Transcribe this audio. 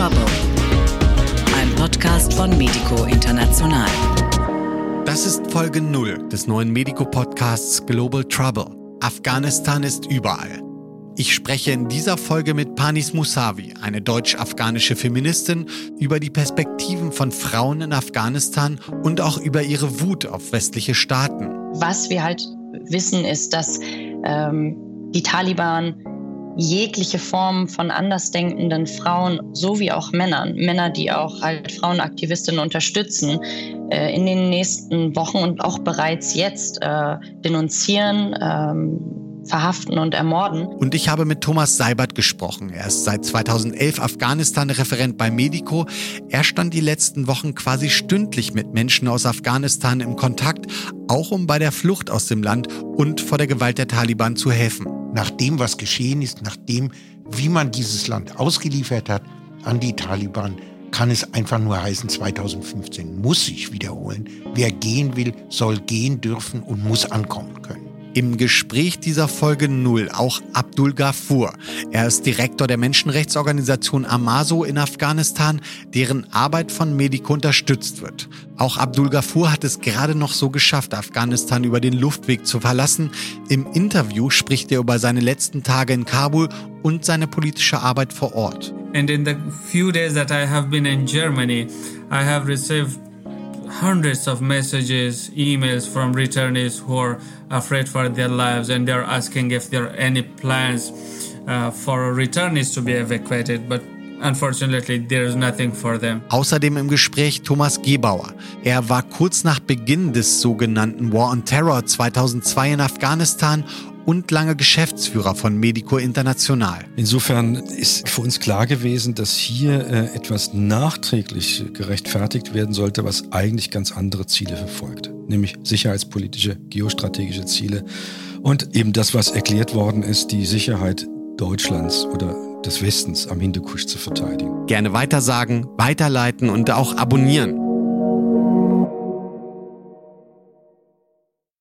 Trouble. Ein Podcast von Medico International. Das ist Folge 0 des neuen Medico-Podcasts Global Trouble. Afghanistan ist überall. Ich spreche in dieser Folge mit Panis Musavi, eine deutsch-afghanische Feministin, über die Perspektiven von Frauen in Afghanistan und auch über ihre Wut auf westliche Staaten. Was wir halt wissen, ist, dass ähm, die Taliban jegliche Form von andersdenkenden Frauen sowie auch Männern, Männer, die auch halt Frauenaktivistinnen unterstützen, äh, in den nächsten Wochen und auch bereits jetzt äh, denunzieren, ähm, verhaften und ermorden. Und ich habe mit Thomas Seibert gesprochen. Er ist seit 2011 Afghanistan-Referent bei Medico. Er stand die letzten Wochen quasi stündlich mit Menschen aus Afghanistan im Kontakt, auch um bei der Flucht aus dem Land und vor der Gewalt der Taliban zu helfen nach dem, was geschehen ist, nach dem, wie man dieses Land ausgeliefert hat an die Taliban, kann es einfach nur heißen, 2015 muss sich wiederholen. Wer gehen will, soll gehen dürfen und muss ankommen können. Im Gespräch dieser Folge 0 auch Abdul Ghafour. Er ist Direktor der Menschenrechtsorganisation Amaso in Afghanistan, deren Arbeit von Medico unterstützt wird. Auch Abdul Ghafour hat es gerade noch so geschafft, Afghanistan über den Luftweg zu verlassen. Im Interview spricht er über seine letzten Tage in Kabul und seine politische Arbeit vor Ort. And in the few days that I have been in Germany, I have received hundreds of messages, emails from returnees who are afraid for their lives and they're asking if there are any plans uh, for returnees to be evacuated. But Unfortunately, there is nothing for them. Außerdem im Gespräch Thomas Gebauer. Er war kurz nach Beginn des sogenannten War on Terror 2002 in Afghanistan und lange Geschäftsführer von Medico International. Insofern ist für uns klar gewesen, dass hier äh, etwas nachträglich gerechtfertigt werden sollte, was eigentlich ganz andere Ziele verfolgt, nämlich sicherheitspolitische, geostrategische Ziele und eben das, was erklärt worden ist, die Sicherheit Deutschlands oder des Westens am Hindukusch zu verteidigen. Gerne weitersagen, weiterleiten und auch abonnieren.